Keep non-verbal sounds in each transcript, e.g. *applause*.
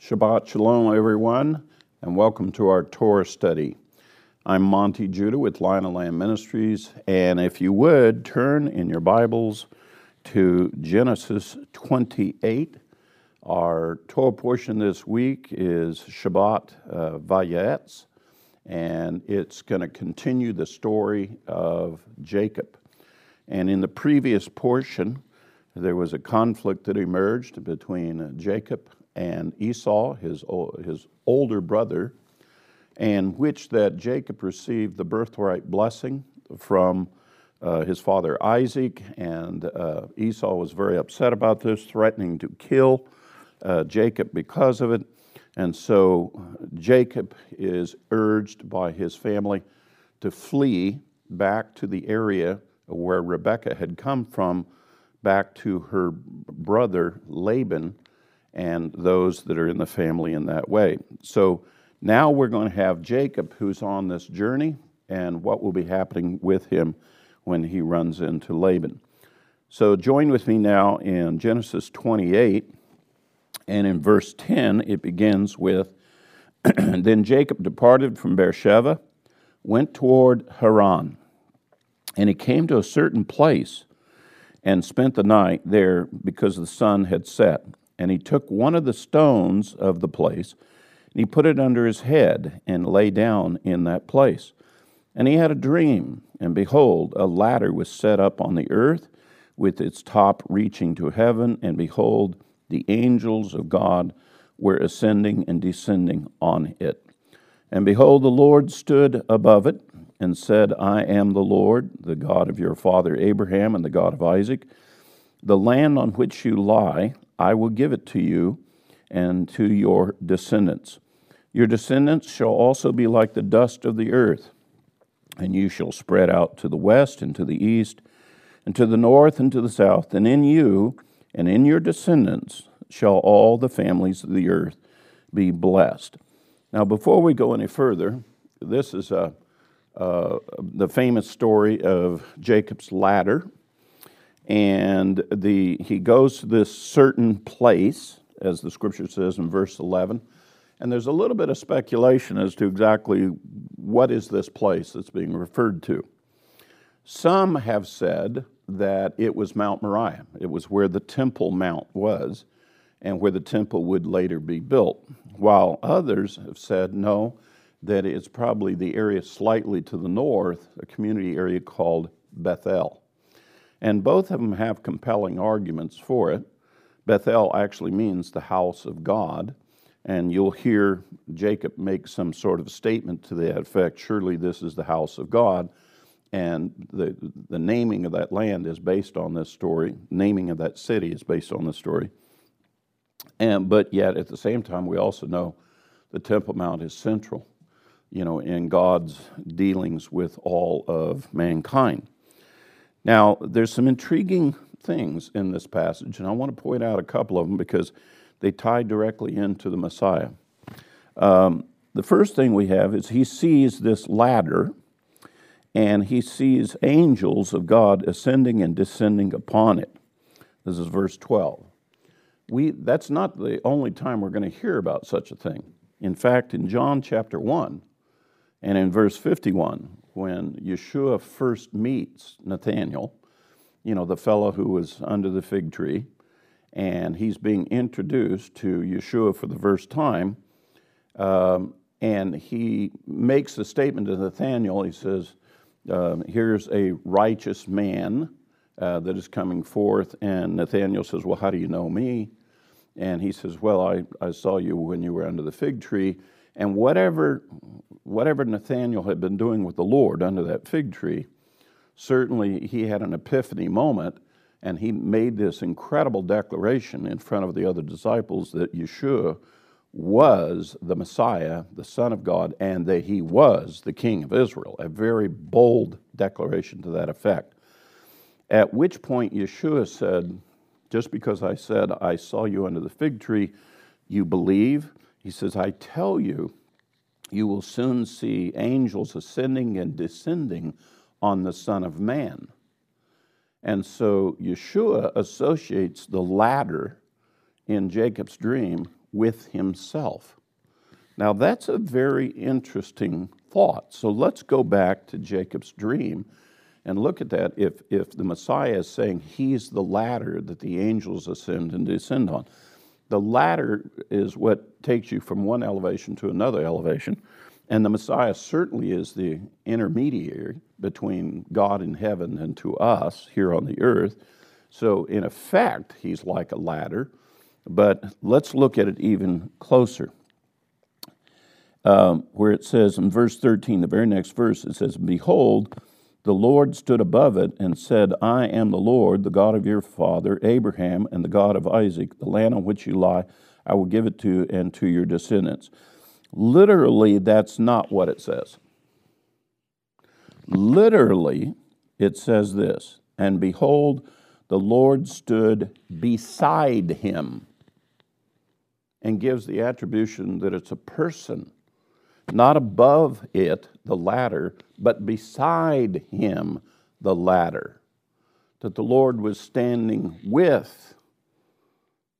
Shabbat Shalom, everyone, and welcome to our Torah study. I'm Monte Judah with Lion of Lamb Ministries, and if you would turn in your Bibles to Genesis 28. Our Torah portion this week is Shabbat uh, Vayetzei, and it's going to continue the story of Jacob. And in the previous portion, there was a conflict that emerged between Jacob and Esau, his, his older brother, and which that Jacob received the birthright blessing from uh, his father Isaac, and uh, Esau was very upset about this, threatening to kill uh, Jacob because of it. And so uh, Jacob is urged by his family to flee back to the area where Rebekah had come from, back to her brother Laban and those that are in the family in that way. So now we're going to have Jacob who's on this journey and what will be happening with him when he runs into Laban. So join with me now in Genesis 28, and in verse 10, it begins with *clears throat* Then Jacob departed from Beersheba, went toward Haran, and he came to a certain place and spent the night there because the sun had set. And he took one of the stones of the place, and he put it under his head and lay down in that place. And he had a dream, and behold, a ladder was set up on the earth, with its top reaching to heaven, and behold, the angels of God were ascending and descending on it. And behold, the Lord stood above it and said, I am the Lord, the God of your father Abraham and the God of Isaac. The land on which you lie, I will give it to you and to your descendants. Your descendants shall also be like the dust of the earth, and you shall spread out to the west and to the east, and to the north and to the south, and in you and in your descendants shall all the families of the earth be blessed. Now, before we go any further, this is a, uh, the famous story of Jacob's ladder and the, he goes to this certain place, as the scripture says in verse 11. And there's a little bit of speculation as to exactly what is this place that's being referred to. Some have said that it was Mount Moriah. It was where the Temple Mount was and where the temple would later be built, while others have said no, that it's probably the area slightly to the north, a community area called Bethel. And both of them have compelling arguments for it. Bethel actually means the house of God. And you'll hear Jacob make some sort of statement to that effect surely this is the house of God. And the, the naming of that land is based on this story, naming of that city is based on this story. And, but yet, at the same time, we also know the Temple Mount is central, you know, in God's dealings with all of mankind. Now, there's some intriguing things in this passage, and I want to point out a couple of them because they tie directly into the Messiah. Um, the first thing we have is he sees this ladder and he sees angels of God ascending and descending upon it. This is verse 12. We, that's not the only time we're going to hear about such a thing. In fact, in John chapter 1 and in verse 51, when Yeshua first meets Nathanael, you know, the fellow who was under the fig tree, and he's being introduced to Yeshua for the first time. Um, and he makes a statement to Nathanael. He says, um, Here's a righteous man uh, that is coming forth. And Nathanael says, Well, how do you know me? And he says, Well, I, I saw you when you were under the fig tree. And whatever, whatever Nathanael had been doing with the Lord under that fig tree, certainly he had an epiphany moment and he made this incredible declaration in front of the other disciples that Yeshua was the Messiah, the Son of God, and that he was the King of Israel. A very bold declaration to that effect. At which point Yeshua said, Just because I said, I saw you under the fig tree, you believe? He says, I tell you, you will soon see angels ascending and descending on the Son of Man. And so Yeshua associates the ladder in Jacob's dream with himself. Now, that's a very interesting thought. So let's go back to Jacob's dream and look at that. If, if the Messiah is saying he's the ladder that the angels ascend and descend on, the ladder is what takes you from one elevation to another elevation. And the Messiah certainly is the intermediary between God in heaven and to us here on the earth. So, in effect, he's like a ladder. But let's look at it even closer. Um, where it says in verse 13, the very next verse, it says, Behold, the Lord stood above it and said, I am the Lord, the God of your father Abraham, and the God of Isaac. The land on which you lie, I will give it to you and to your descendants. Literally, that's not what it says. Literally, it says this And behold, the Lord stood beside him and gives the attribution that it's a person not above it, the ladder, but beside him, the ladder. That the Lord was standing with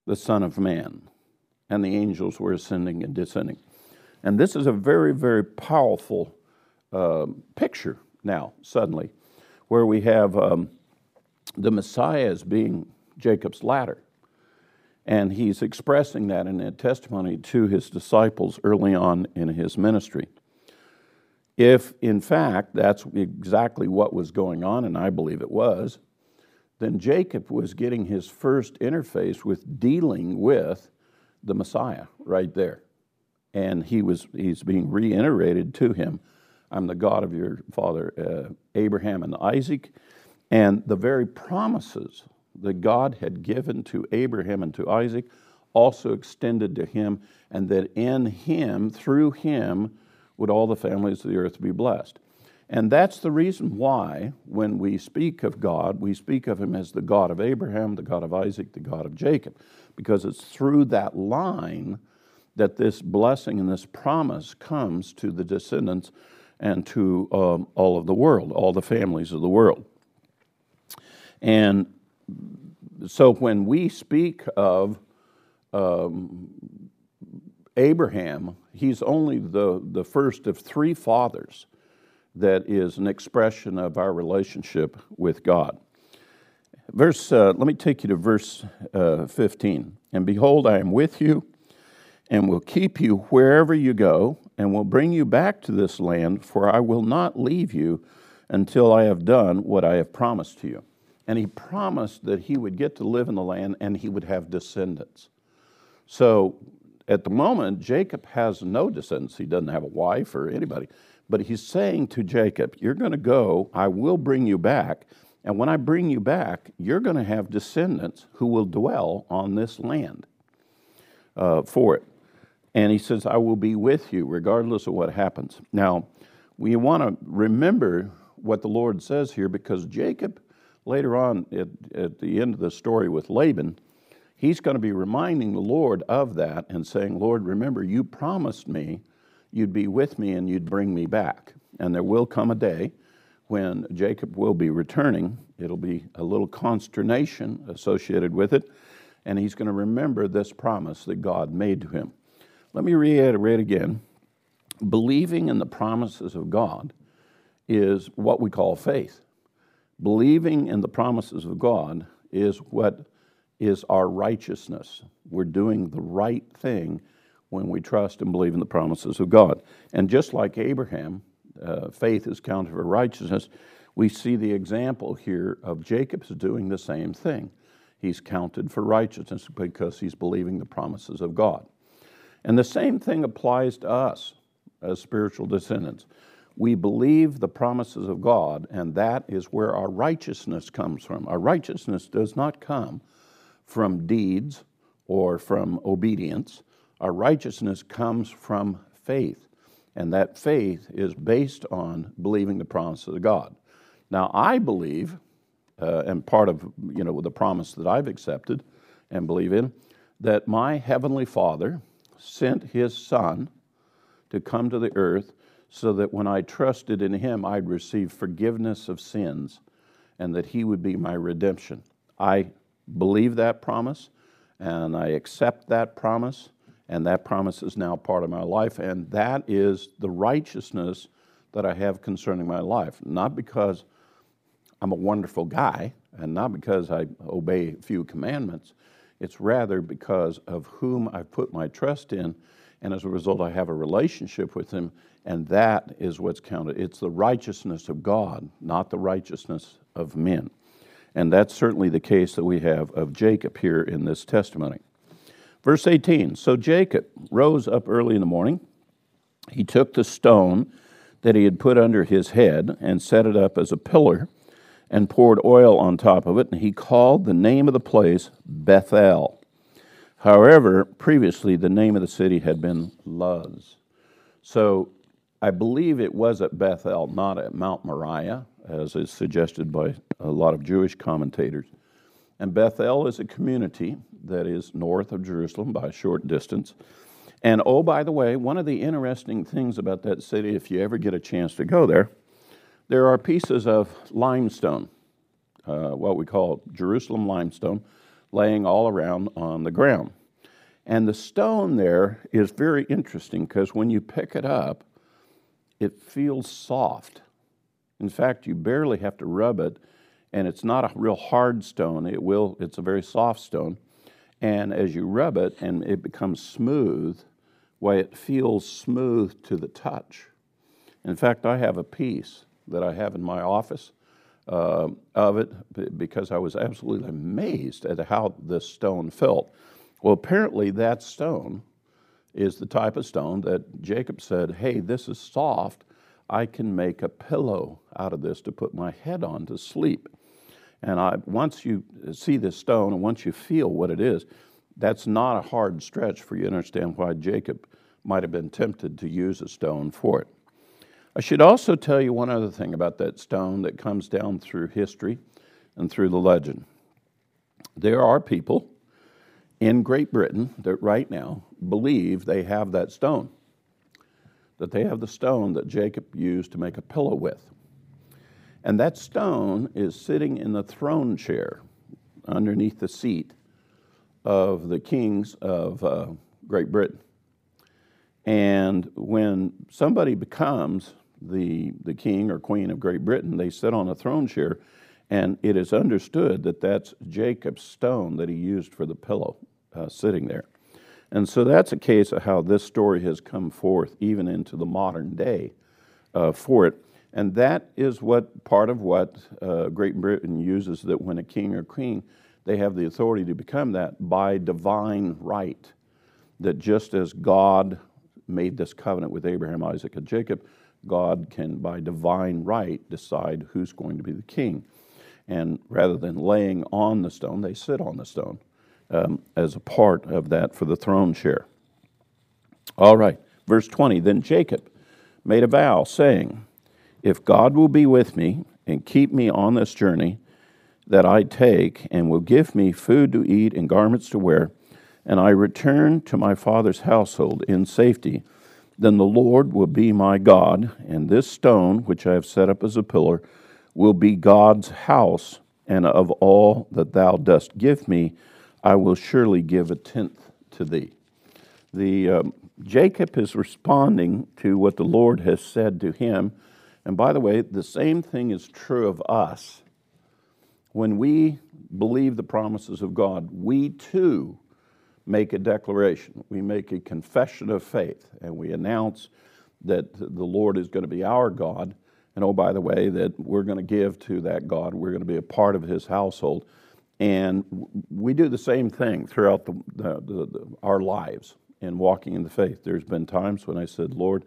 the Son of Man, and the angels were ascending and descending. And this is a very, very powerful uh, picture now, suddenly, where we have um, the Messiah as being Jacob's ladder. And he's expressing that in a testimony to his disciples early on in his ministry. If, in fact, that's exactly what was going on, and I believe it was, then Jacob was getting his first interface with dealing with the Messiah right there. And he was, he's being reiterated to him I'm the God of your father uh, Abraham and Isaac. And the very promises that God had given to Abraham and to Isaac also extended to him, and that in him, through him, would all the families of the earth be blessed. And that's the reason why, when we speak of God, we speak of him as the God of Abraham, the God of Isaac, the God of Jacob, because it's through that line that this blessing and this promise comes to the descendants and to um, all of the world, all the families of the world. And so when we speak of um, Abraham, he's only the, the first of three fathers that is an expression of our relationship with God. Verse, uh, let me take you to verse uh, 15. And behold, I am with you and will keep you wherever you go and will bring you back to this land, for I will not leave you until I have done what I have promised to you and he promised that he would get to live in the land and he would have descendants. So at the moment, Jacob has no descendants. He doesn't have a wife or anybody. But he's saying to Jacob, You're going to go, I will bring you back. And when I bring you back, you're going to have descendants who will dwell on this land uh, for it. And he says, I will be with you regardless of what happens. Now, we want to remember what the Lord says here because Jacob later on at, at the end of the story with Laban, he's going to be reminding the Lord of that and saying, Lord, remember, you promised me you'd be with me and you'd bring me back. And there will come a day when Jacob will be returning. It'll be a little consternation associated with it, and he's going to remember this promise that God made to him. Let me reiterate again believing in the promises of God is what we call faith. Believing in the promises of God is what is our righteousness. We're doing the right thing when we trust and believe in the promises of God. And just like Abraham, uh, faith is counted for righteousness, we see the example here of Jacob's doing the same thing. He's counted for righteousness because he's believing the promises of God. And the same thing applies to us as spiritual descendants. We believe the promises of God, and that is where our righteousness comes from. Our righteousness does not come from deeds or from obedience. Our righteousness comes from faith, and that faith is based on believing the promises of God. Now, I believe, uh, and part of you know the promise that I've accepted and believe in, that my heavenly Father sent His Son to come to the earth so that when I trusted in him, I'd receive forgiveness of sins and that he would be my redemption. I believe that promise and I accept that promise, and that promise is now part of my life, and that is the righteousness that I have concerning my life. Not because I'm a wonderful guy and not because I obey a few commandments, it's rather because of whom I've put my trust in, and as a result, I have a relationship with Him, and that is what's counted. It's the righteousness of God, not the righteousness of men. And that's certainly the case that we have of Jacob here in this testimony. Verse 18 So Jacob rose up early in the morning. He took the stone that he had put under his head and set it up as a pillar and poured oil on top of it. And he called the name of the place Bethel. However, previously the name of the city had been Luz. So I believe it was at Bethel, not at Mount Moriah, as is suggested by a lot of Jewish commentators. And Bethel is a community that is north of Jerusalem by a short distance. And oh, by the way, one of the interesting things about that city, if you ever get a chance to go there, there are pieces of limestone, uh, what we call Jerusalem limestone, laying all around on the ground. And the stone there is very interesting because when you pick it up, it feels soft. In fact, you barely have to rub it, and it's not a real hard stone. It will, it's a very soft stone. And as you rub it and it becomes smooth, why it feels smooth to the touch. In fact, I have a piece that I have in my office uh, of it because I was absolutely amazed at how this stone felt. Well, apparently, that stone is the type of stone that Jacob said, Hey, this is soft. I can make a pillow out of this to put my head on to sleep. And I, once you see this stone and once you feel what it is, that's not a hard stretch for you to understand why Jacob might have been tempted to use a stone for it. I should also tell you one other thing about that stone that comes down through history and through the legend. There are people in Great Britain that right now believe they have that stone that they have the stone that Jacob used to make a pillow with. And that stone is sitting in the throne chair underneath the seat of the kings of uh, Great Britain. And when somebody becomes the, the king or queen of Great Britain, they sit on a throne chair, and it is understood that that's Jacob's stone that he used for the pillow uh, sitting there. And so that's a case of how this story has come forth even into the modern day uh, for it. And that is what part of what uh, Great Britain uses that when a king or queen, they have the authority to become that by divine right. That just as God made this covenant with Abraham, Isaac, and Jacob, God can, by divine right, decide who's going to be the king. And rather than laying on the stone, they sit on the stone um, as a part of that for the throne share. All right, verse 20 Then Jacob made a vow, saying, If God will be with me and keep me on this journey that I take, and will give me food to eat and garments to wear, and I return to my father's household in safety, then the Lord will be my God, and this stone, which I have set up as a pillar, will be God's house, and of all that thou dost give me, I will surely give a tenth to thee. The um, Jacob is responding to what the Lord has said to him. And by the way, the same thing is true of us. When we believe the promises of God, we too make a declaration. We make a confession of faith, and we announce that the Lord is going to be our God. And oh, by the way, that we're going to give to that God, we're going to be a part of his household. And we do the same thing throughout the, the, the, our lives in walking in the faith. There's been times when I said, Lord,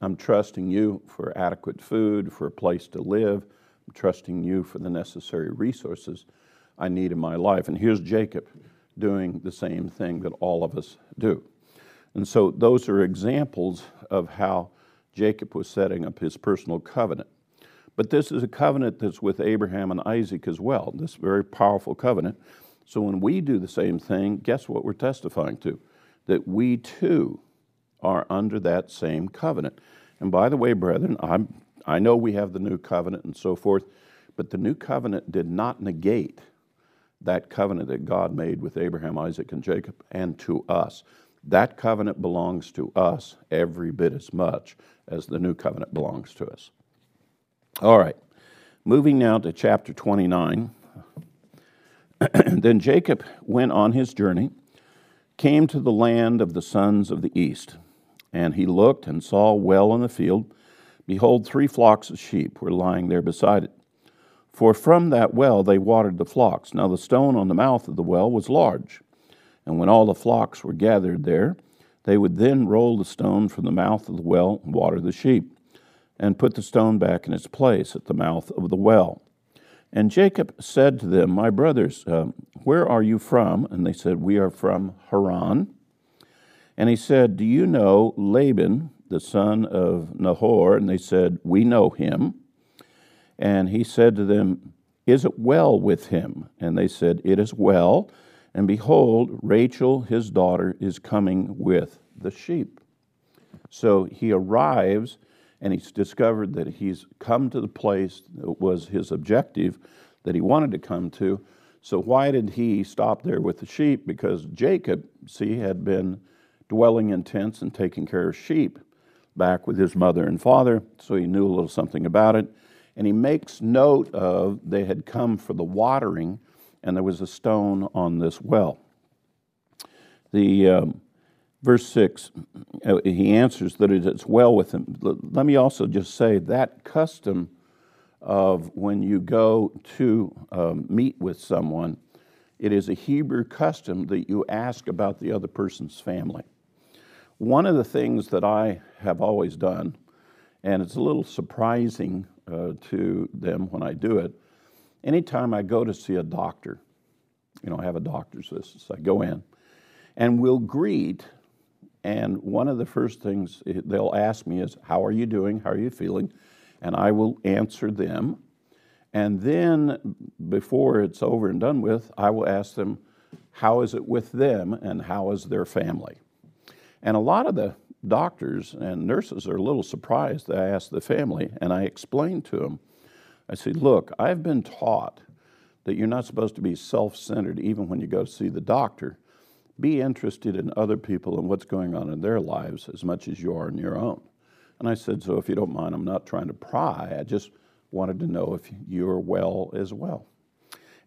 I'm trusting you for adequate food, for a place to live. I'm trusting you for the necessary resources I need in my life. And here's Jacob doing the same thing that all of us do. And so those are examples of how Jacob was setting up his personal covenant. But this is a covenant that's with Abraham and Isaac as well, this very powerful covenant. So when we do the same thing, guess what we're testifying to? That we too are under that same covenant. And by the way, brethren, I'm, I know we have the new covenant and so forth, but the new covenant did not negate that covenant that God made with Abraham, Isaac, and Jacob and to us. That covenant belongs to us every bit as much as the new covenant belongs to us. All right, moving now to chapter 29. *clears throat* then Jacob went on his journey, came to the land of the sons of the east, and he looked and saw well in the field. Behold, three flocks of sheep were lying there beside it. For from that well they watered the flocks. Now the stone on the mouth of the well was large. And when all the flocks were gathered there, they would then roll the stone from the mouth of the well and water the sheep, and put the stone back in its place at the mouth of the well. And Jacob said to them, My brothers, uh, where are you from? And they said, We are from Haran. And he said, Do you know Laban, the son of Nahor? And they said, We know him. And he said to them, Is it well with him? And they said, It is well. And behold, Rachel, his daughter, is coming with the sheep. So he arrives and he's discovered that he's come to the place that was his objective that he wanted to come to. So, why did he stop there with the sheep? Because Jacob, see, had been dwelling in tents and taking care of sheep back with his mother and father, so he knew a little something about it. And he makes note of they had come for the watering, and there was a stone on this well. The um, verse 6, uh, he answers that it is well with him. Let me also just say that custom of when you go to um, meet with someone, it is a Hebrew custom that you ask about the other person's family. One of the things that I have always done, and it's a little surprising uh, to them when I do it, anytime I go to see a doctor, you know, I have a doctor's visit, I go in, and we'll greet and one of the first things they'll ask me is, How are you doing? How are you feeling? And I will answer them. And then, before it's over and done with, I will ask them, How is it with them and how is their family? And a lot of the doctors and nurses are a little surprised that I ask the family, and I explain to them, I say, Look, I've been taught that you're not supposed to be self centered even when you go see the doctor be interested in other people and what's going on in their lives as much as you are in your own. And I said, So if you don't mind, I'm not trying to pry. I just wanted to know if you're well as well.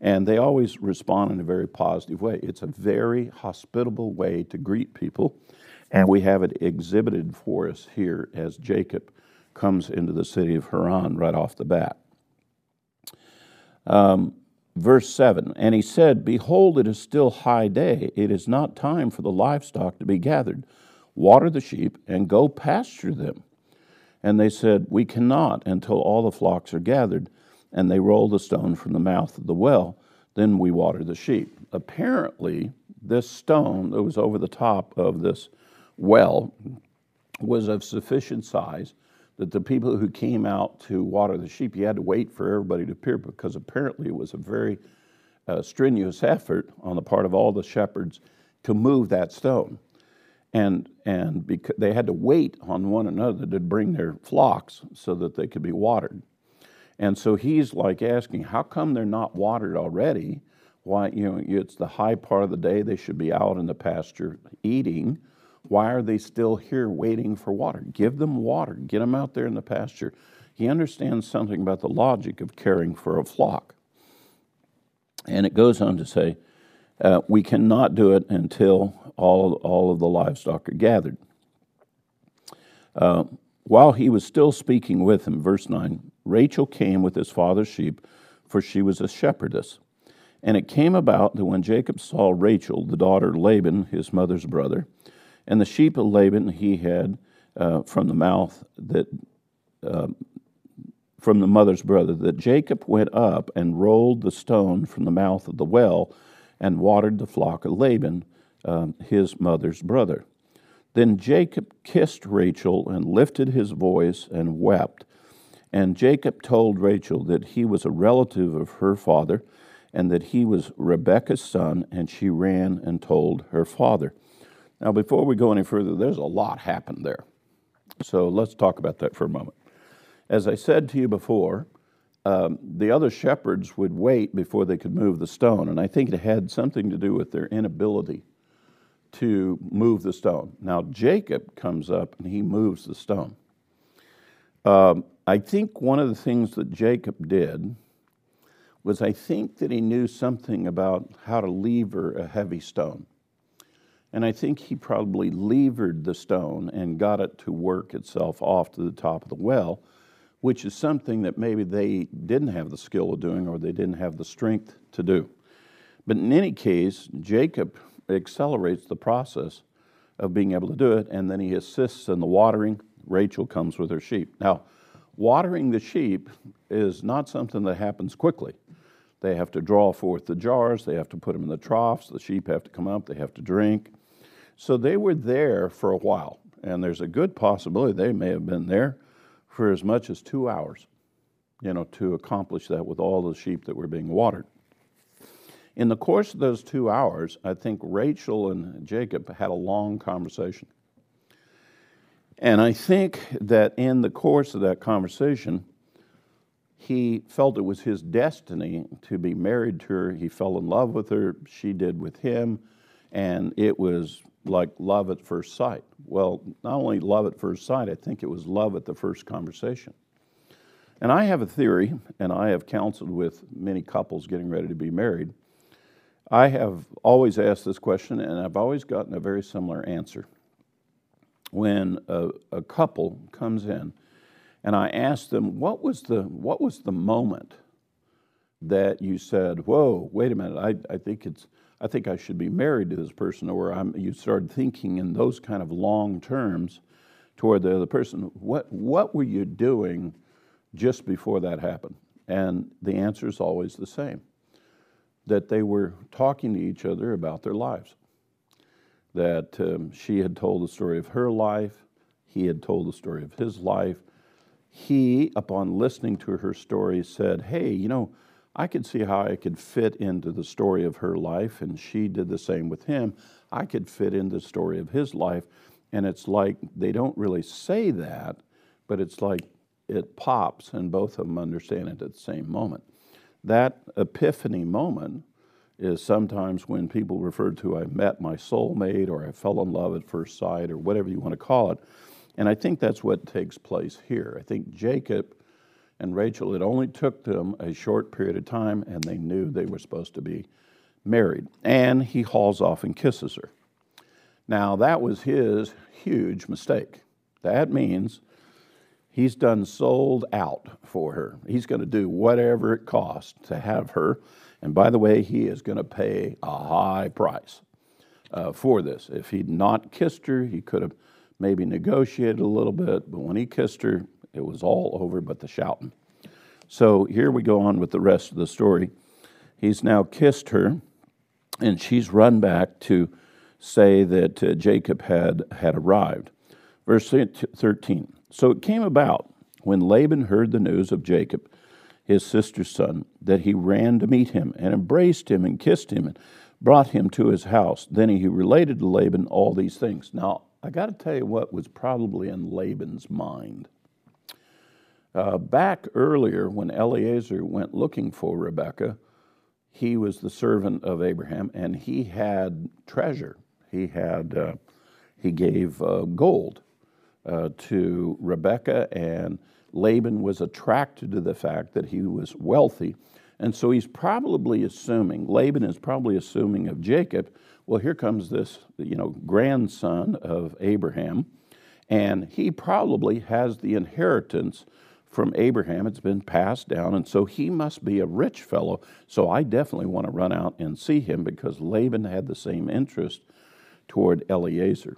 And they always respond in a very positive way. It's a very hospitable way to greet people. And we have it exhibited for us here as Jacob comes into the city of Haran right off the bat. Um, Verse 7 And he said, Behold, it is still high day. It is not time for the livestock to be gathered. Water the sheep and go pasture them. And they said, We cannot until all the flocks are gathered. And they rolled the stone from the mouth of the well. Then we water the sheep. Apparently, this stone that was over the top of this well was of sufficient size that the people who came out to water the sheep, you had to wait for everybody to appear because apparently it was a very uh, strenuous effort on the part of all the shepherds to move that stone. And, and because they had to wait on one another to bring their flocks so that they could be watered. And so he's like asking, how come they're not watered already? Why, you know, it's the high part of the day, they should be out in the pasture eating why are they still here waiting for water? Give them water, get them out there in the pasture. He understands something about the logic of caring for a flock. And it goes on to say, uh, we cannot do it until all, all of the livestock are gathered. Uh, while he was still speaking with him, verse 9, Rachel came with his father's sheep, for she was a shepherdess. And it came about that when Jacob saw Rachel, the daughter of Laban, his mother's brother, and the sheep of Laban he had uh, from the mouth that, uh, from the mother's brother, that Jacob went up and rolled the stone from the mouth of the well and watered the flock of Laban, um, his mother's brother. Then Jacob kissed Rachel and lifted his voice and wept. And Jacob told Rachel that he was a relative of her father and that he was Rebekah's son, and she ran and told her father. Now, before we go any further, there's a lot happened there. So let's talk about that for a moment. As I said to you before, um, the other shepherds would wait before they could move the stone, and I think it had something to do with their inability to move the stone. Now, Jacob comes up and he moves the stone. Um, I think one of the things that Jacob did was I think that he knew something about how to lever a heavy stone. And I think he probably levered the stone and got it to work itself off to the top of the well, which is something that maybe they didn't have the skill of doing or they didn't have the strength to do. But in any case, Jacob accelerates the process of being able to do it, and then he assists in the watering. Rachel comes with her sheep. Now, watering the sheep is not something that happens quickly. They have to draw forth the jars, they have to put them in the troughs, the sheep have to come up, they have to drink. So they were there for a while, and there's a good possibility they may have been there for as much as two hours, you know, to accomplish that with all the sheep that were being watered. In the course of those two hours, I think Rachel and Jacob had a long conversation. And I think that in the course of that conversation, he felt it was his destiny to be married to her. He fell in love with her, she did with him, and it was like love at first sight. Well, not only love at first sight, I think it was love at the first conversation. And I have a theory, and I have counseled with many couples getting ready to be married. I have always asked this question, and I've always gotten a very similar answer. When a, a couple comes in, and I ask them, what was the, what was the moment that you said, whoa, wait a minute, I, I think it's, I think I should be married to this person, or I'm, you started thinking in those kind of long terms toward the other person. What, what were you doing just before that happened? And the answer is always the same that they were talking to each other about their lives. That um, she had told the story of her life, he had told the story of his life. He, upon listening to her story, said, Hey, you know, I could see how I could fit into the story of her life, and she did the same with him. I could fit into the story of his life. And it's like they don't really say that, but it's like it pops, and both of them understand it at the same moment. That epiphany moment is sometimes when people refer to I met my soulmate or I fell in love at first sight or whatever you want to call it. And I think that's what takes place here. I think Jacob and Rachel, it only took them a short period of time and they knew they were supposed to be married. And he hauls off and kisses her. Now, that was his huge mistake. That means he's done sold out for her. He's going to do whatever it costs to have her. And by the way, he is going to pay a high price uh, for this. If he'd not kissed her, he could have maybe negotiated a little bit, but when he kissed her, it was all over but the shouting. So here we go on with the rest of the story. He's now kissed her, and she's run back to say that uh, Jacob had, had arrived. Verse 13 So it came about when Laban heard the news of Jacob, his sister's son, that he ran to meet him and embraced him and kissed him and brought him to his house. Then he related to Laban all these things. Now, I got to tell you what was probably in Laban's mind. Uh, back earlier, when Eliezer went looking for Rebekah, he was the servant of Abraham, and he had treasure. He had uh, he gave uh, gold uh, to Rebekah, and Laban was attracted to the fact that he was wealthy, and so he's probably assuming Laban is probably assuming of Jacob. Well, here comes this you know grandson of Abraham, and he probably has the inheritance from Abraham. It's been passed down, and so he must be a rich fellow. So I definitely want to run out and see him because Laban had the same interest toward Eliezer.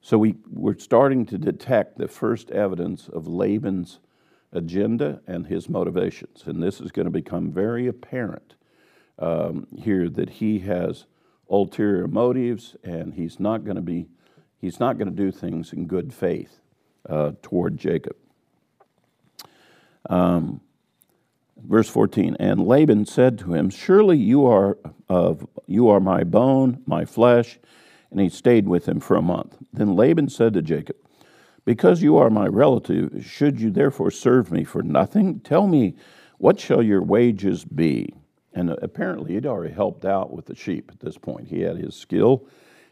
So we, we're starting to detect the first evidence of Laban's agenda and his motivations. And this is going to become very apparent um, here that he has ulterior motives and he's not going to be he's not going to do things in good faith uh, toward Jacob. Um, verse 14 and laban said to him surely you are of you are my bone my flesh and he stayed with him for a month then laban said to jacob Because you are my relative, should you therefore serve me for nothing? Tell me, what shall your wages be? And apparently, he'd already helped out with the sheep at this point. He had his skill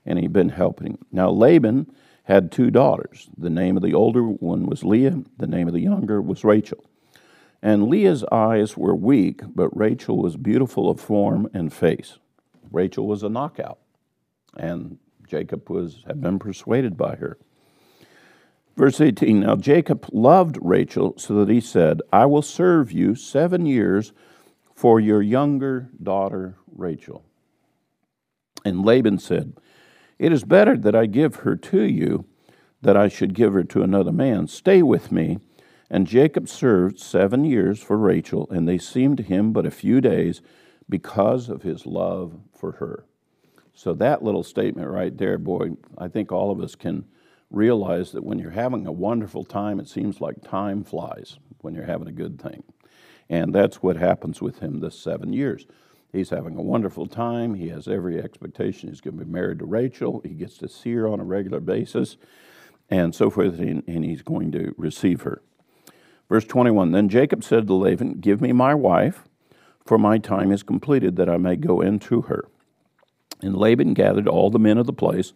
and he'd been helping. Now, Laban had two daughters. The name of the older one was Leah, the name of the younger was Rachel. And Leah's eyes were weak, but Rachel was beautiful of form and face. Rachel was a knockout, and Jacob was had been persuaded by her. Verse 18 Now Jacob loved Rachel so that he said, I will serve you seven years for your younger daughter Rachel. And Laban said, It is better that I give her to you, that I should give her to another man. Stay with me. And Jacob served seven years for Rachel, and they seemed to him but a few days because of his love for her. So, that little statement right there, boy, I think all of us can realize that when you're having a wonderful time, it seems like time flies when you're having a good thing. And that's what happens with him this seven years. He's having a wonderful time. He has every expectation he's going to be married to Rachel. He gets to see her on a regular basis and so forth, and he's going to receive her. Verse 21 Then Jacob said to Laban, Give me my wife, for my time is completed, that I may go in to her. And Laban gathered all the men of the place,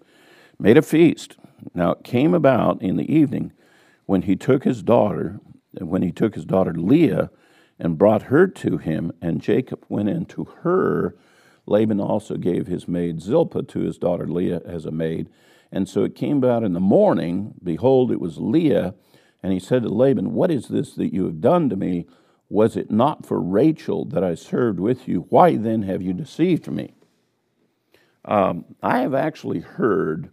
made a feast. Now it came about in the evening when he took his daughter, when he took his daughter Leah, and brought her to him, and Jacob went in to her. Laban also gave his maid Zilpah to his daughter Leah as a maid. And so it came about in the morning, behold, it was Leah. And he said to Laban, What is this that you have done to me? Was it not for Rachel that I served with you? Why then have you deceived me? Um, I have actually heard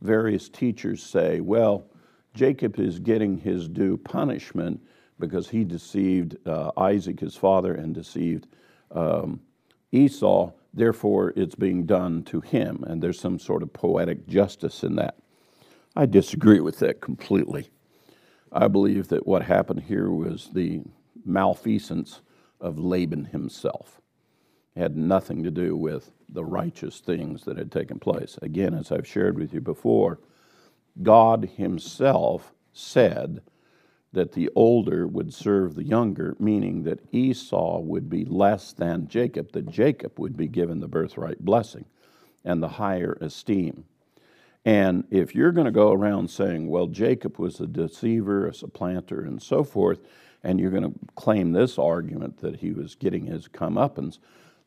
various teachers say, well, Jacob is getting his due punishment because he deceived uh, Isaac, his father, and deceived um, Esau. Therefore, it's being done to him, and there's some sort of poetic justice in that. I disagree with that completely. I believe that what happened here was the malfeasance of Laban himself. It had nothing to do with the righteous things that had taken place. Again, as I've shared with you before, God Himself said that the older would serve the younger, meaning that Esau would be less than Jacob, that Jacob would be given the birthright blessing and the higher esteem. And if you're going to go around saying, well, Jacob was a deceiver, a supplanter, and so forth, and you're going to claim this argument that he was getting his comeuppance,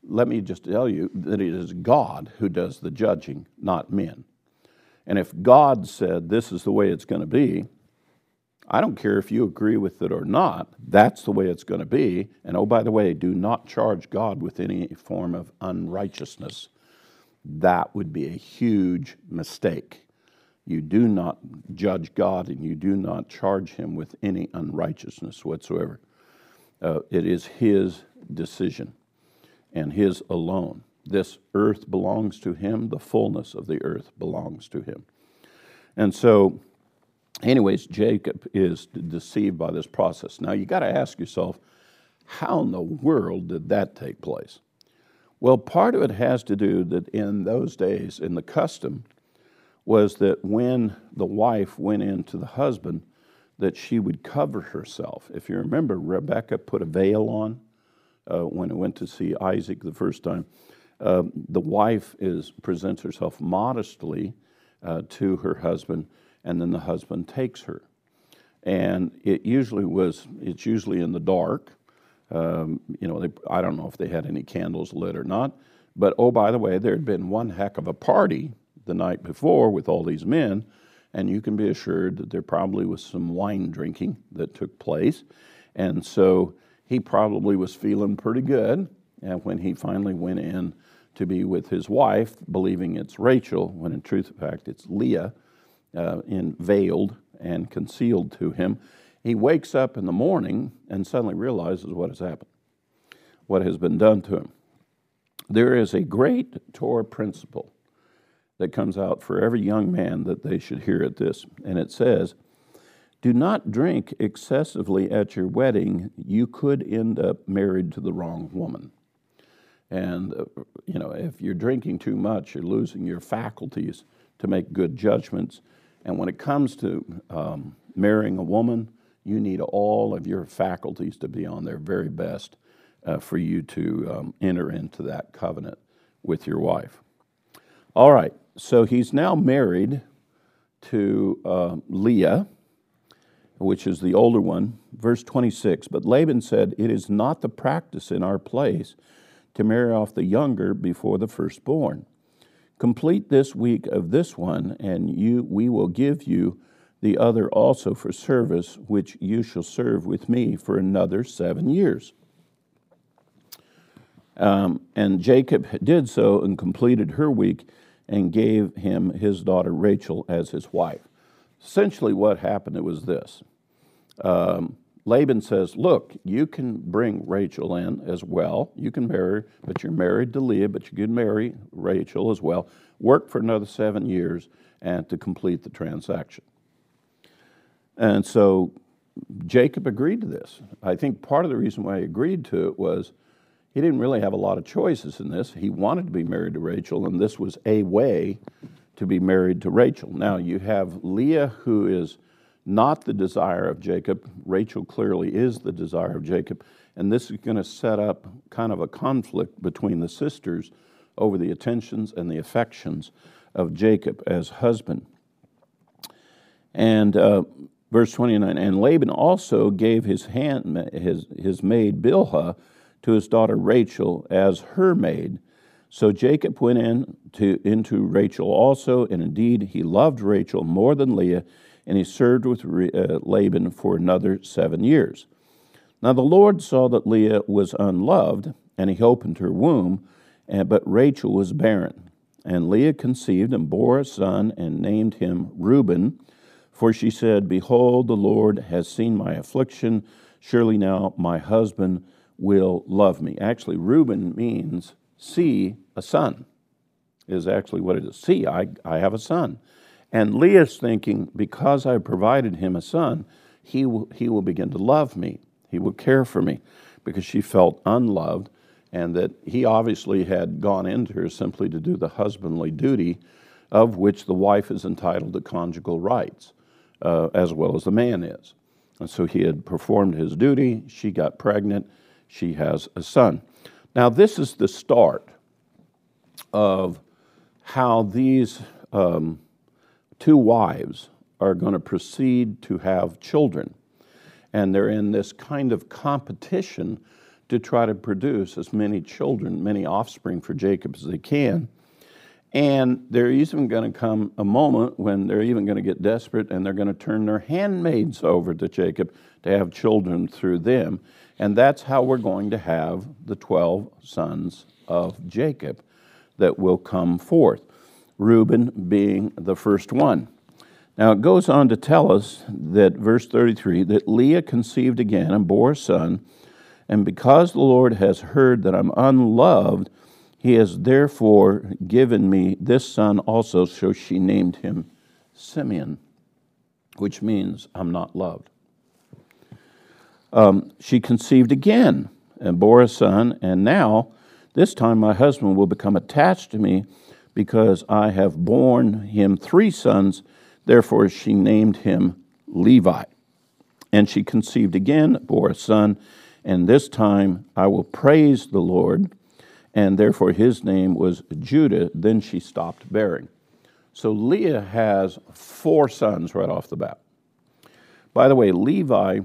let me just tell you that it is God who does the judging, not men. And if God said this is the way it's going to be, I don't care if you agree with it or not, that's the way it's going to be. And oh, by the way, do not charge God with any form of unrighteousness. That would be a huge mistake. You do not judge God and you do not charge him with any unrighteousness whatsoever. Uh, it is his decision and his alone. This earth belongs to him, the fullness of the earth belongs to him. And so, anyways, Jacob is deceived by this process. Now, you got to ask yourself, how in the world did that take place? Well, part of it has to do that in those days, in the custom, was that when the wife went into the husband, that she would cover herself. If you remember, Rebecca put a veil on uh, when I went to see Isaac the first time. Uh, the wife is presents herself modestly uh, to her husband, and then the husband takes her. And it usually was. It's usually in the dark. Um, you know, they, I don't know if they had any candles lit or not. But oh, by the way, there had been one heck of a party the night before with all these men, and you can be assured that there probably was some wine drinking that took place. And so he probably was feeling pretty good. And when he finally went in to be with his wife, believing it's Rachel, when in truth, in fact, it's Leah, uh, in veiled and concealed to him, he wakes up in the morning and suddenly realizes what has happened, what has been done to him. There is a great Torah principle that comes out for every young man that they should hear at this, and it says, do not drink excessively at your wedding. You could end up married to the wrong woman. And, uh, you know, if you're drinking too much, you're losing your faculties to make good judgments. And when it comes to um, marrying a woman, you need all of your faculties to be on their very best uh, for you to um, enter into that covenant with your wife. All right, so he's now married to uh, Leah, which is the older one. Verse 26 But Laban said, It is not the practice in our place to marry off the younger before the firstborn. Complete this week of this one, and you, we will give you the other also for service, which you shall serve with me for another seven years. Um, and Jacob did so and completed her week and gave him his daughter Rachel as his wife. Essentially, what happened was this. Um, Laban says, Look, you can bring Rachel in as well. You can marry but you're married to Leah, but you can marry Rachel as well. Work for another seven years and to complete the transaction. And so Jacob agreed to this. I think part of the reason why he agreed to it was he didn't really have a lot of choices in this. He wanted to be married to Rachel, and this was a way to be married to Rachel. Now you have Leah, who is not the desire of Jacob. Rachel clearly is the desire of Jacob. And this is going to set up kind of a conflict between the sisters over the attentions and the affections of Jacob as husband. And uh, verse 29 And Laban also gave his, hand, his, his maid Bilhah to his daughter Rachel as her maid. So Jacob went in to, into Rachel also, and indeed he loved Rachel more than Leah and he served with uh, Laban for another seven years. Now the Lord saw that Leah was unloved, and he opened her womb, but Rachel was barren. And Leah conceived and bore a son and named him Reuben, for she said, Behold, the Lord has seen my affliction. Surely now my husband will love me. Actually, Reuben means see a son, is actually what it is. See, I, I have a son. And Leah's thinking, because I provided him a son, he will, he will begin to love me. He will care for me because she felt unloved and that he obviously had gone into her simply to do the husbandly duty of which the wife is entitled to conjugal rights, uh, as well as the man is. And so he had performed his duty. She got pregnant. She has a son. Now, this is the start of how these um, two wives are going to proceed to have children. And they're in this kind of competition to try to produce as many children, many offspring for Jacob as they can. And there is even going to come a moment when they're even going to get desperate and they're going to turn their handmaids over to Jacob to have children through them. And that's how we're going to have the 12 sons of Jacob that will come forth. Reuben being the first one. Now it goes on to tell us that, verse 33, that Leah conceived again and bore a son, and because the Lord has heard that I'm unloved, he has therefore given me this son also, so she named him Simeon, which means I'm not loved. Um, she conceived again and bore a son, and now, this time, my husband will become attached to me because I have borne him three sons. Therefore she named him Levi. And she conceived again, bore a son, and this time I will praise the Lord. And therefore his name was Judah. Then she stopped bearing. So Leah has four sons right off the bat. By the way, Levi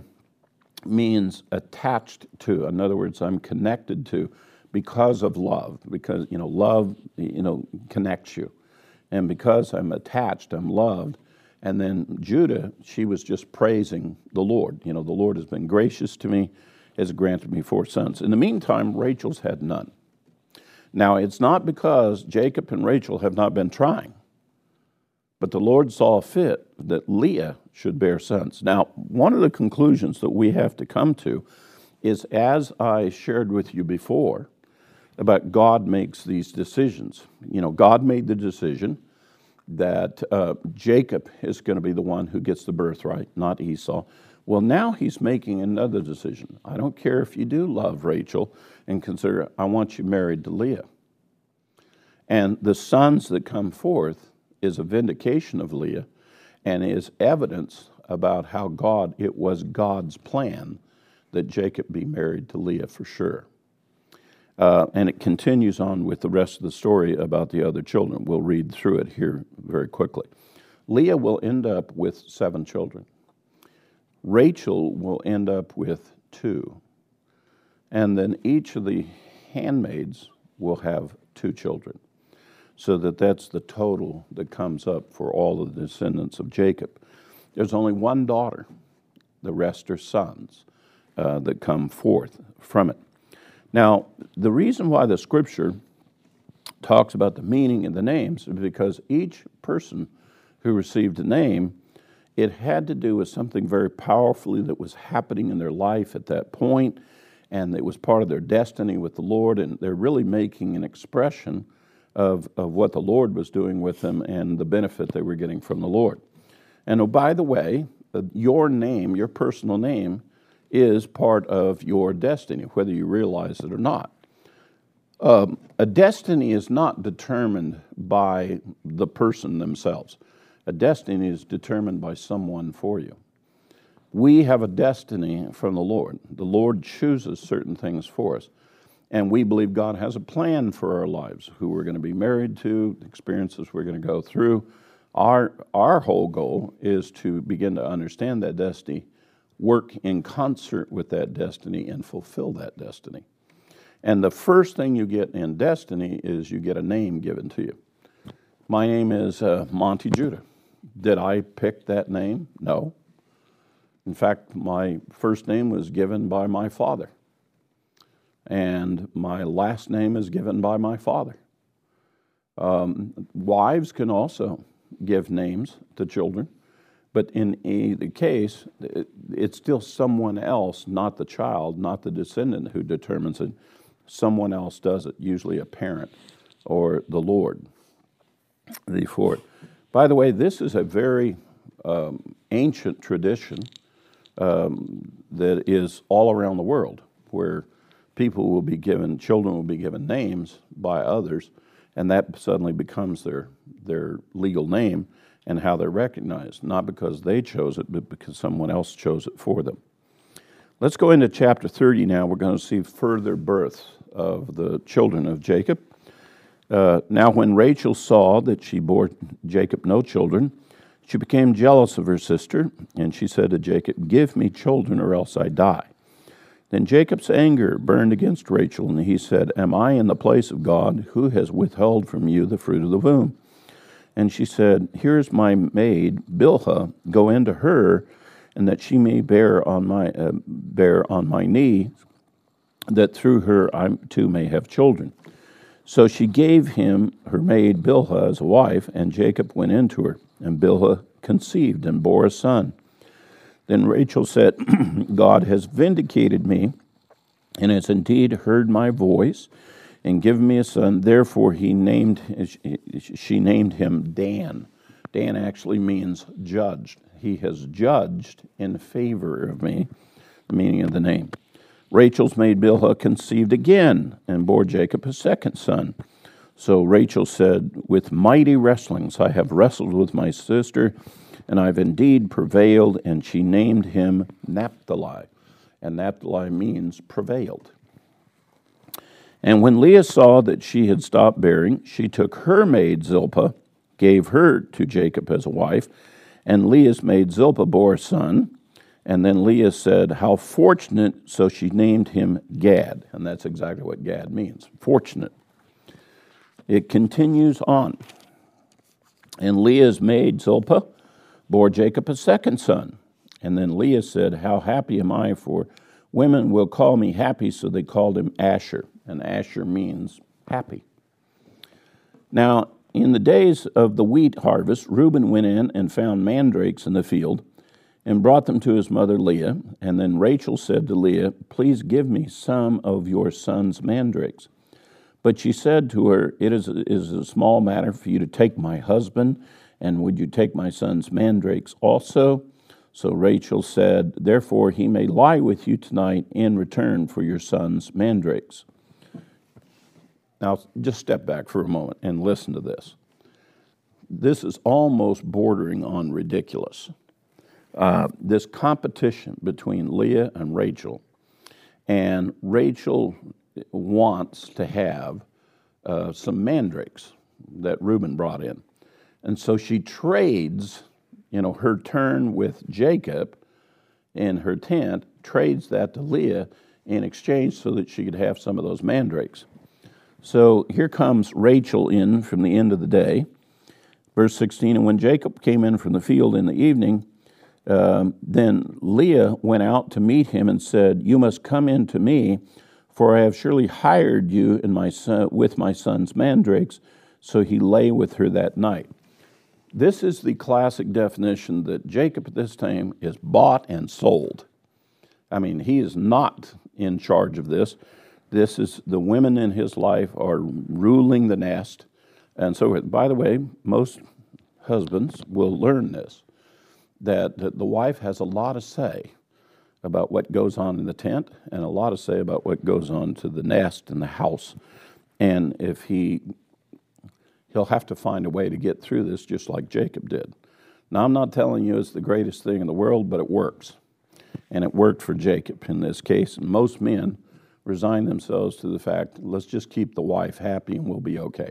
means attached to. In other words, I'm connected to because of love, because you know love you know connects you, and because I'm attached, I'm loved. And then Judah, she was just praising the Lord. You know, the Lord has been gracious to me, has granted me four sons. In the meantime, Rachel's had none. Now, it's not because Jacob and Rachel have not been trying, but the Lord saw fit that Leah should bear sons. Now, one of the conclusions that we have to come to is as I shared with you before, about God makes these decisions. You know, God made the decision that uh, Jacob is going to be the one who gets the birthright, not Esau. Well, now he's making another decision. I don't care if you do love Rachel and consider, I want you married to Leah. And the sons that come forth is a vindication of Leah. and is evidence about how God, it was God's plan that Jacob be married to Leah for sure. Uh, and it continues on with the rest of the story about the other children. We'll read through it here very quickly. Leah will end up with seven children. Rachel will end up with two. And then each of the handmaids will have two children. So that that's the total that comes up for all of the descendants of Jacob. There's only one daughter, the rest are sons uh, that come forth from it. Now, the reason why the scripture talks about the meaning and the names is because each person who received a name, it had to do with something very powerfully that was happening in their life at that point, and it was part of their destiny with the Lord, and they're really making an expression of, of what the Lord was doing with them and the benefit they were getting from the Lord. And oh, by the way, uh, your name, your personal name, is part of your destiny, whether you realize it or not. Um, a destiny is not determined by the person themselves. A destiny is determined by someone for you. We have a destiny from the Lord. The Lord chooses certain things for us. And we believe God has a plan for our lives, who we're going to be married to, experiences we're going to go through. Our, our whole goal is to begin to understand that destiny work in concert with that destiny and fulfill that destiny. And the first thing you get in destiny is you get a name given to you. My name is uh, Monte Judah. Did I pick that name? No. In fact, my first name was given by my father, and my last name is given by my father. Um, wives can also give names to children. But in either case, it's still someone else, not the child, not the descendant, who determines it. Someone else does it, usually a parent or the Lord. The Ford. By the way, this is a very um, ancient tradition um, that is all around the world, where people will be given, children will be given names by others, and that suddenly becomes their their legal name and how they're recognized, not because they chose it, but because someone else chose it for them. Let's go into chapter 30 now. We're going to see further births of the children of Jacob. Uh, now, when Rachel saw that she bore Jacob no children, she became jealous of her sister, and she said to Jacob, Give me children, or else I die. Then Jacob's anger burned against Rachel, and he said, Am I in the place of God, who has withheld from you the fruit of the womb? And she said, Here's my maid, Bilhah, go into her, and that she may bear on my, uh, bear on my knee, that through her I too may have children. So she gave him her maid Bilhah as a wife, and Jacob went into her. And Bilhah conceived and bore a son. Then Rachel said, *clears throat* God has vindicated me and has indeed heard my voice and given me a son. Therefore, he named, she named him Dan. Dan actually means judged. He has judged in favor of me, the meaning of the name. Rachel's maid Bilhah conceived again and bore Jacob a second son. So Rachel said, With mighty wrestlings I have wrestled with my sister, and I've indeed prevailed. And she named him Naphtali. And Naphtali means prevailed. And when Leah saw that she had stopped bearing, she took her maid Zilpah, gave her to Jacob as a wife, and Leah's maid Zilpah bore a son. And then Leah said, How fortunate! So she named him Gad. And that's exactly what Gad means fortunate. It continues on. And Leah's maid Zilpah bore Jacob a second son. And then Leah said, How happy am I, for women will call me happy. So they called him Asher and Asher means happy. Now, in the days of the wheat harvest, Reuben went in and found mandrakes in the field and brought them to his mother Leah. And then Rachel said to Leah, Please give me some of your son's mandrakes. But she said to her, It is a, is a small matter for you to take my husband, and would you take my son's mandrakes also? So Rachel said, Therefore he may lie with you tonight in return for your son's mandrakes. Now, just step back for a moment and listen to this. this is almost bordering on ridiculous. Uh, this competition between Leah and Rachel, and Rachel wants to have uh, some mandrakes that Reuben brought in. And so she trades, you know, her turn with Jacob in her tent, trades that to Leah in exchange so that she could have some of those mandrakes. So here comes Rachel in from the end of the day. Verse 16 And when Jacob came in from the field in the evening, um, then Leah went out to meet him and said, You must come in to me, for I have surely hired you in my son, with my son's mandrakes. So he lay with her that night. This is the classic definition that Jacob at this time is bought and sold. I mean, he is not in charge of this. This is the women in his life are ruling the nest. And so, by the way, most husbands will learn this that, that the wife has a lot to say about what goes on in the tent and a lot to say about what goes on to the nest and the house. And if he he'll have to find a way to get through this just like Jacob did. Now I'm not telling you it's the greatest thing in the world, but it works. And it worked for Jacob in this case. And most men resign themselves to the fact, let's just keep the wife happy and we'll be okay.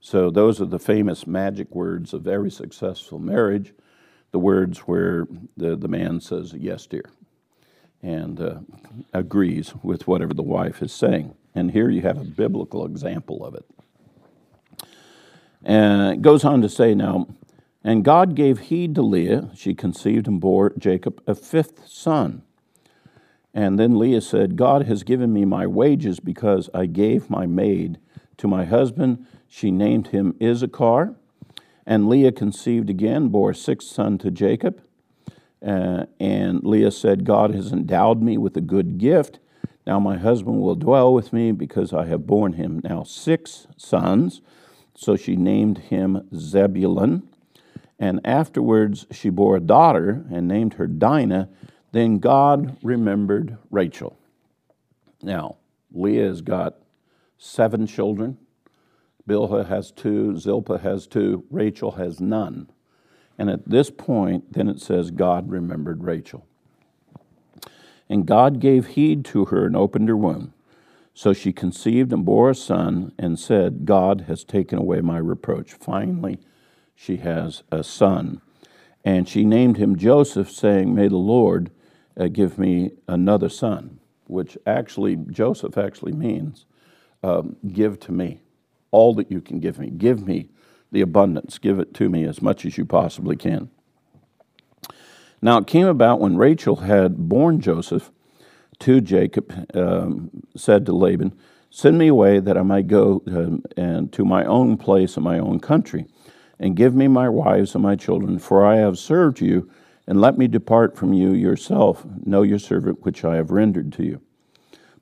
So those are the famous magic words of every successful marriage the words where the, the man says, Yes, dear, and uh, agrees with whatever the wife is saying. And here you have a biblical example of it. And it goes on to say, Now, and God gave heed to Leah. She conceived and bore Jacob a fifth son. And then Leah said, God has given me my wages because I gave my maid to my husband. She named him Issachar. And Leah conceived again, bore a sixth son to Jacob. Uh, and Leah said, God has endowed me with a good gift. Now my husband will dwell with me because I have borne him now six sons. So she named him Zebulun. And afterwards she bore a daughter and named her Dinah. Then God remembered Rachel. Now, Leah has got seven children. Bilhah has two, Zilpah has two, Rachel has none. And at this point, then it says, God remembered Rachel. And God gave heed to her and opened her womb. So she conceived and bore a son and said, God has taken away my reproach. Finally, she has a son. And she named him Joseph, saying, May the Lord uh, give me another son, which actually, Joseph actually means, um, give to me all that you can give me. Give me the abundance. Give it to me as much as you possibly can. Now it came about when Rachel had borne Joseph to Jacob, um, said to Laban, Send me away that I might go um, and to my own place and my own country, and give me my wives and my children, for I have served you, and let me depart from you yourself. Know your servant which I have rendered to you.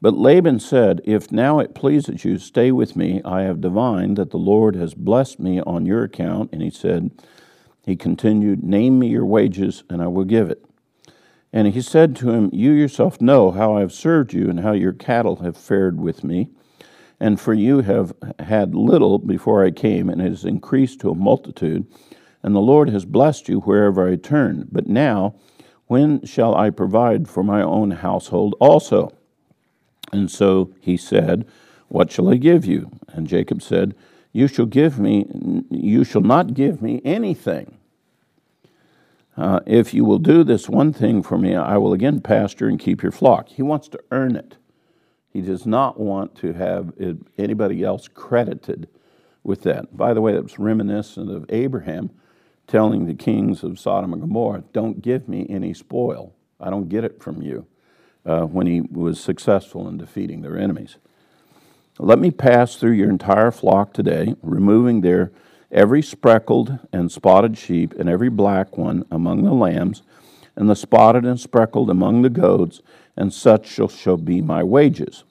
But Laban said, If now it pleases you, stay with me. I have divined that the Lord has blessed me on your account. And he said, He continued, Name me your wages, and I will give it. And he said to him, You yourself know how I have served you, and how your cattle have fared with me. And for you have had little before I came, and it has increased to a multitude. And the Lord has blessed you wherever I turn. But now, when shall I provide for my own household also? And so he said, What shall I give you? And Jacob said, You shall give me, you shall not give me anything. Uh, if you will do this one thing for me, I will again pasture and keep your flock. He wants to earn it. He does not want to have anybody else credited with that. By the way, that's reminiscent of Abraham telling the kings of Sodom and Gomorrah, Don't give me any spoil. I don't get it from you uh, when he was successful in defeating their enemies. Let me pass through your entire flock today, removing there every speckled and spotted sheep and every black one among the lambs, and the spotted and speckled among the goats, and such shall, shall be my wages.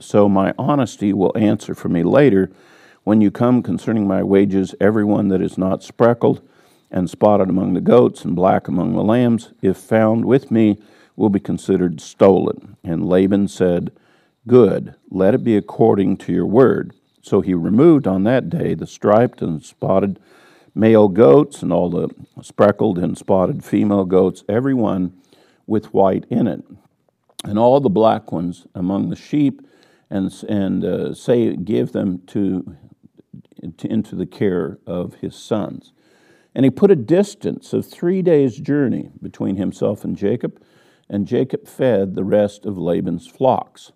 So my honesty will answer for me later when you come concerning my wages, every one that is not speckled and spotted among the goats and black among the lambs, if found with me, will be considered stolen. And Laban said, Good, let it be according to your word. So he removed on that day the striped and spotted male goats and all the speckled and spotted female goats, every one with white in it, and all the black ones among the sheep, and, and uh, say, give them to, to, into the care of his sons. And he put a distance of three days' journey between himself and Jacob, and Jacob fed the rest of Laban's flocks.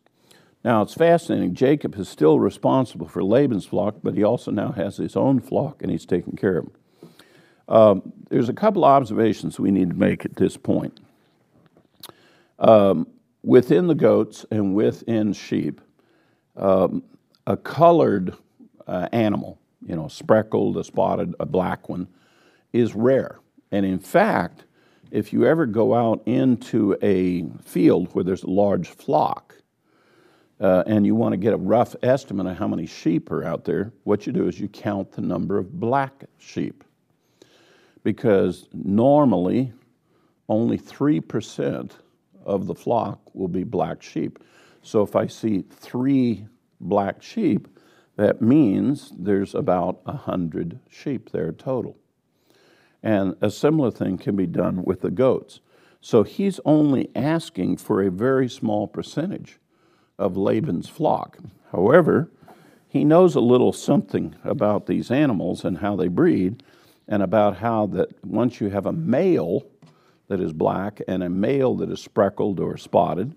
Now it's fascinating. Jacob is still responsible for Laban's flock, but he also now has his own flock and he's taking care of them. Um, there's a couple observations we need to make at this point. Um, within the goats and within sheep, um, a colored uh, animal, you know, speckled, a spotted, a black one, is rare. And in fact, if you ever go out into a field where there's a large flock, uh, and you want to get a rough estimate of how many sheep are out there, what you do is you count the number of black sheep. Because normally, only 3% of the flock will be black sheep. So if I see three black sheep, that means there's about 100 sheep there total. And a similar thing can be done with the goats. So he's only asking for a very small percentage of Laban's flock. However, he knows a little something about these animals and how they breed, and about how that once you have a male that is black and a male that is speckled or spotted,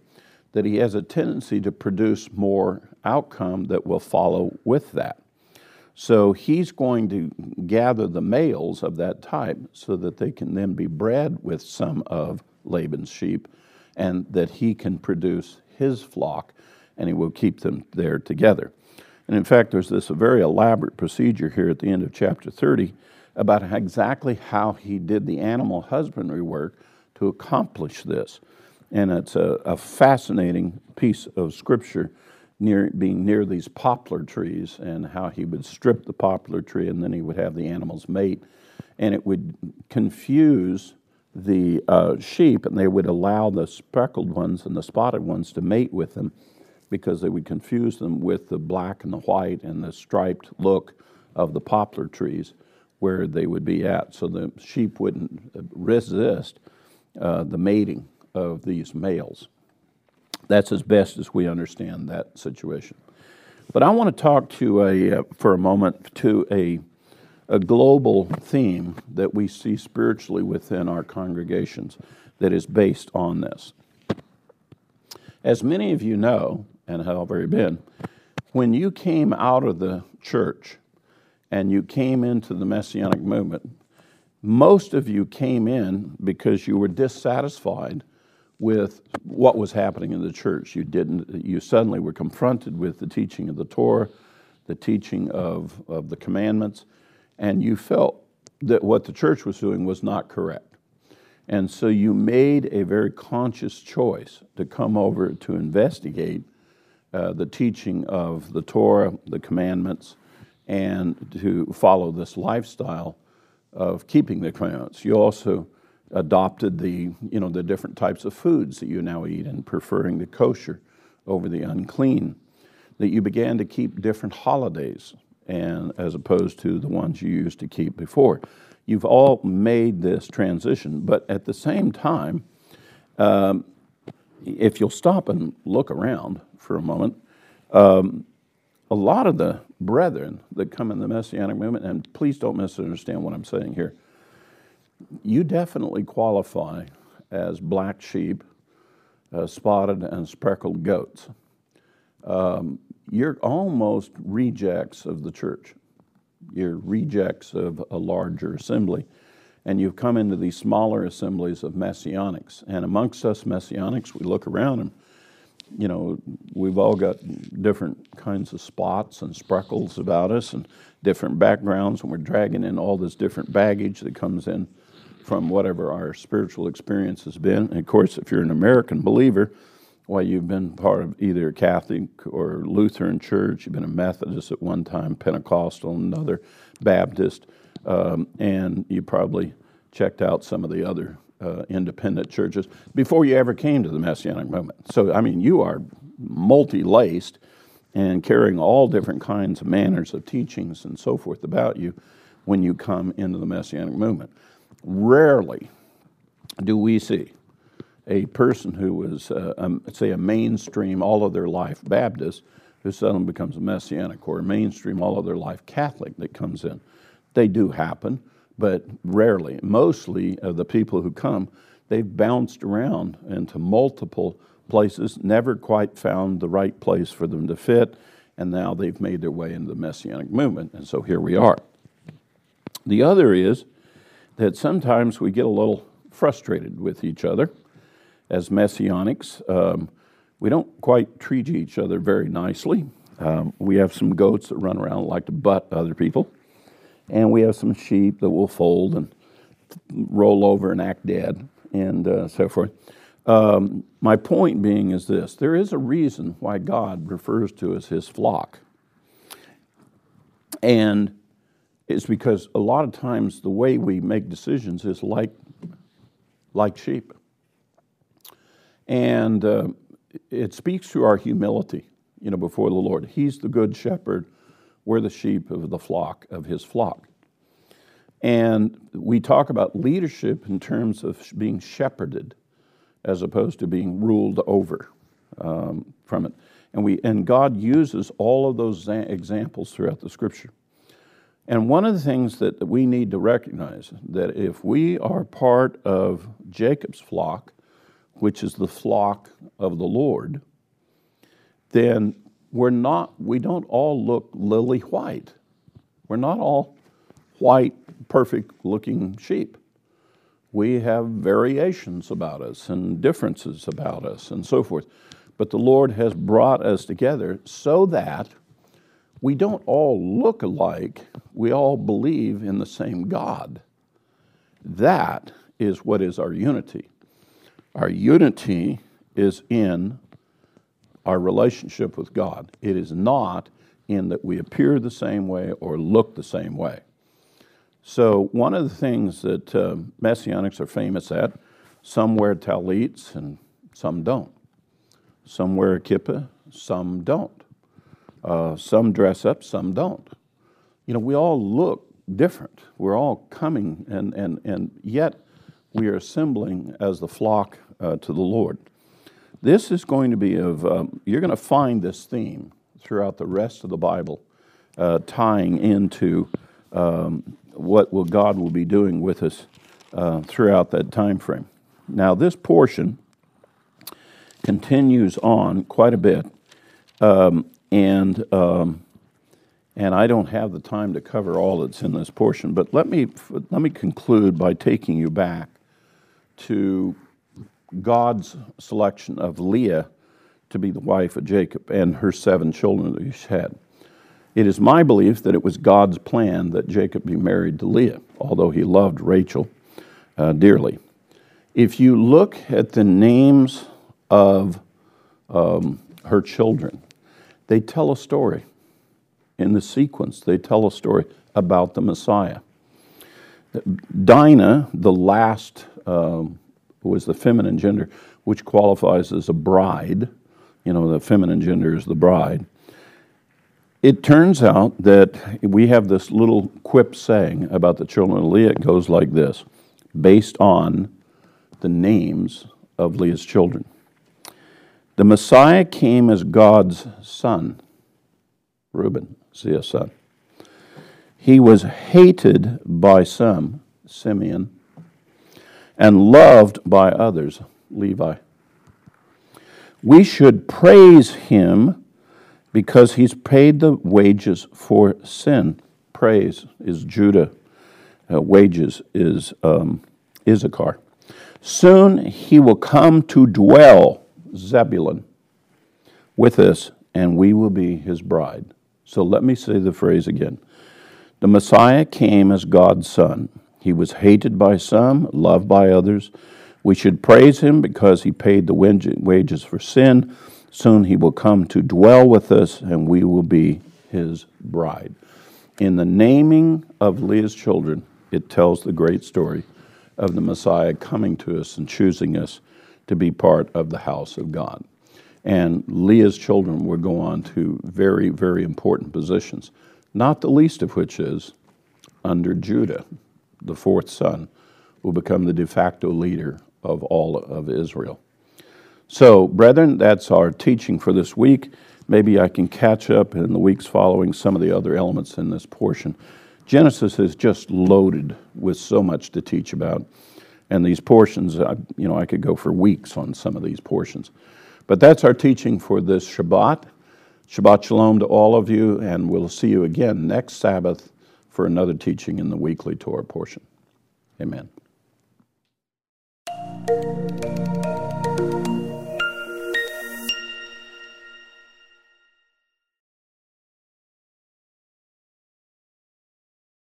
that he has a tendency to produce more outcome that will follow with that. So he's going to gather the males of that type so that they can then be bred with some of Laban's sheep and that he can produce his flock and he will keep them there together. And in fact, there's this very elaborate procedure here at the end of chapter 30 about exactly how he did the animal husbandry work to accomplish this. And it's a, a fascinating piece of scripture near being near these poplar trees and how he would strip the poplar tree and then he would have the animals mate. And it would confuse the uh, sheep and they would allow the speckled ones and the spotted ones to mate with them because they would confuse them with the black and the white and the striped look of the poplar trees where they would be at. So the sheep wouldn't resist uh, the mating of these males. That's as best as we understand that situation. But I want to talk to a, uh, for a moment to a, a global theme that we see spiritually within our congregations that is based on this. As many of you know, and have already been, when you came out of the church and you came into the Messianic movement, most of you came in because you were dissatisfied with what was happening in the church. You didn't, you suddenly were confronted with the teaching of the Torah, the teaching of, of the commandments, and you felt that what the church was doing was not correct. And so you made a very conscious choice to come over to investigate uh, the teaching of the Torah, the commandments, and to follow this lifestyle of keeping the commandments. You also adopted the, you know, the different types of foods that you now eat and preferring the kosher over the unclean. That you began to keep different holidays and as opposed to the ones you used to keep before. You've all made this transition, but at the same time, um, if you'll stop and look around for a moment, um, a lot of the brethren that come in the Messianic movement, and please don't misunderstand what I'm saying here, you definitely qualify as black sheep, uh, spotted and speckled goats. Um, you're almost rejects of the church. You're rejects of a larger assembly. And you've come into these smaller assemblies of messianics. And amongst us messianics, we look around and you know, we've all got different kinds of spots and speckles about us and different backgrounds, and we're dragging in all this different baggage that comes in from whatever our spiritual experience has been. And of course, if you're an American believer, well, you've been part of either a Catholic or Lutheran church, you've been a Methodist at one time, Pentecostal, another Baptist, um, and you probably checked out some of the other uh, independent churches before you ever came to the Messianic movement. So, I mean, you are multi laced and carrying all different kinds of manners of teachings and so forth about you when you come into the Messianic movement. Rarely do we see a person who was, uh, um, say, a mainstream all of their life Baptist who suddenly becomes a Messianic, or a mainstream all of their life Catholic that comes in. They do happen, but rarely. Mostly of the people who come, they've bounced around into multiple places, never quite found the right place for them to fit, and now they've made their way into the Messianic movement, and so here we are. The other is that sometimes we get a little frustrated with each other as Messianics. Um, we don't quite treat each other very nicely. Um, we have some goats that run around like to butt other people, and we have some sheep that will fold and roll over and act dead, and uh, so forth. Um, my point being is this there is a reason why God refers to us his flock. And it's because a lot of times the way we make decisions is like, like sheep. And uh, it speaks to our humility, you know, before the Lord. He's the good shepherd. We're the sheep of the flock, of his flock. And we talk about leadership in terms of being shepherded as opposed to being ruled over um, from it. And, we, and God uses all of those examples throughout the scripture. And one of the things that we need to recognize that if we are part of Jacob's flock, which is the flock of the Lord, then we're not, we don't all look lily white. We're not all white, perfect looking sheep we have variations about us and differences about us and so forth. But the Lord has brought us together so that we don't all look alike, we all believe in the same God. That is what is our unity. Our unity is in our relationship with God. It is not in that we appear the same way or look the same way. So, one of the things that uh, Messianics are famous at, some wear tallits and some don't. Some wear a kippah, some don't. Uh, some dress up, some don't. You know, we all look different. We're all coming, and, and, and yet we are assembling as the flock uh, to the Lord. This is going to be of, um, you're going to find this theme throughout the rest of the Bible uh, tying into um, what will God will be doing with us uh, throughout that time frame. Now, this portion continues on quite a bit, um, and um, and I don't have the time to cover all that's in this portion. But let me let me conclude by taking you back to God's selection of Leah to be the wife of Jacob and her seven children that she had. It is my belief that it was God's plan that Jacob be married to Leah, although he loved Rachel uh, dearly. If you look at the names of um, her children, they tell a story. In the sequence, they tell a story about the Messiah. Dinah, the last, um, was the feminine gender, which qualifies as a bride. You know, the feminine gender is the bride. It turns out that we have this little quip saying about the children of Leah. It goes like this based on the names of Leah's children. The Messiah came as God's son, Reuben, Leah's son. He was hated by some, Simeon, and loved by others, Levi. We should praise him because he's paid the wages for sin. Praise is Judah, uh, wages is um, Issachar. Soon he will come to dwell, Zebulun, with us, and we will be his bride. So let me say the phrase again. The Messiah came as God's Son. He was hated by some, loved by others. We should praise him because he paid the wages for sin Soon he will come to dwell with us, and we will be his bride. In the naming of Leah's children, it tells the great story of the Messiah coming to us and choosing us to be part of the house of God. And Leah's children would go on to very, very important positions, not the least of which is under Judah, the fourth son, will become the de facto leader of all of Israel. So, brethren, that's our teaching for this week. Maybe I can catch up in the weeks following some of the other elements in this portion. Genesis is just loaded with so much to teach about. And these portions, you know, I could go for weeks on some of these portions. But that's our teaching for this Shabbat. Shabbat Shalom to all of you, and we'll see you again next Sabbath for another teaching in the weekly Torah portion. Amen.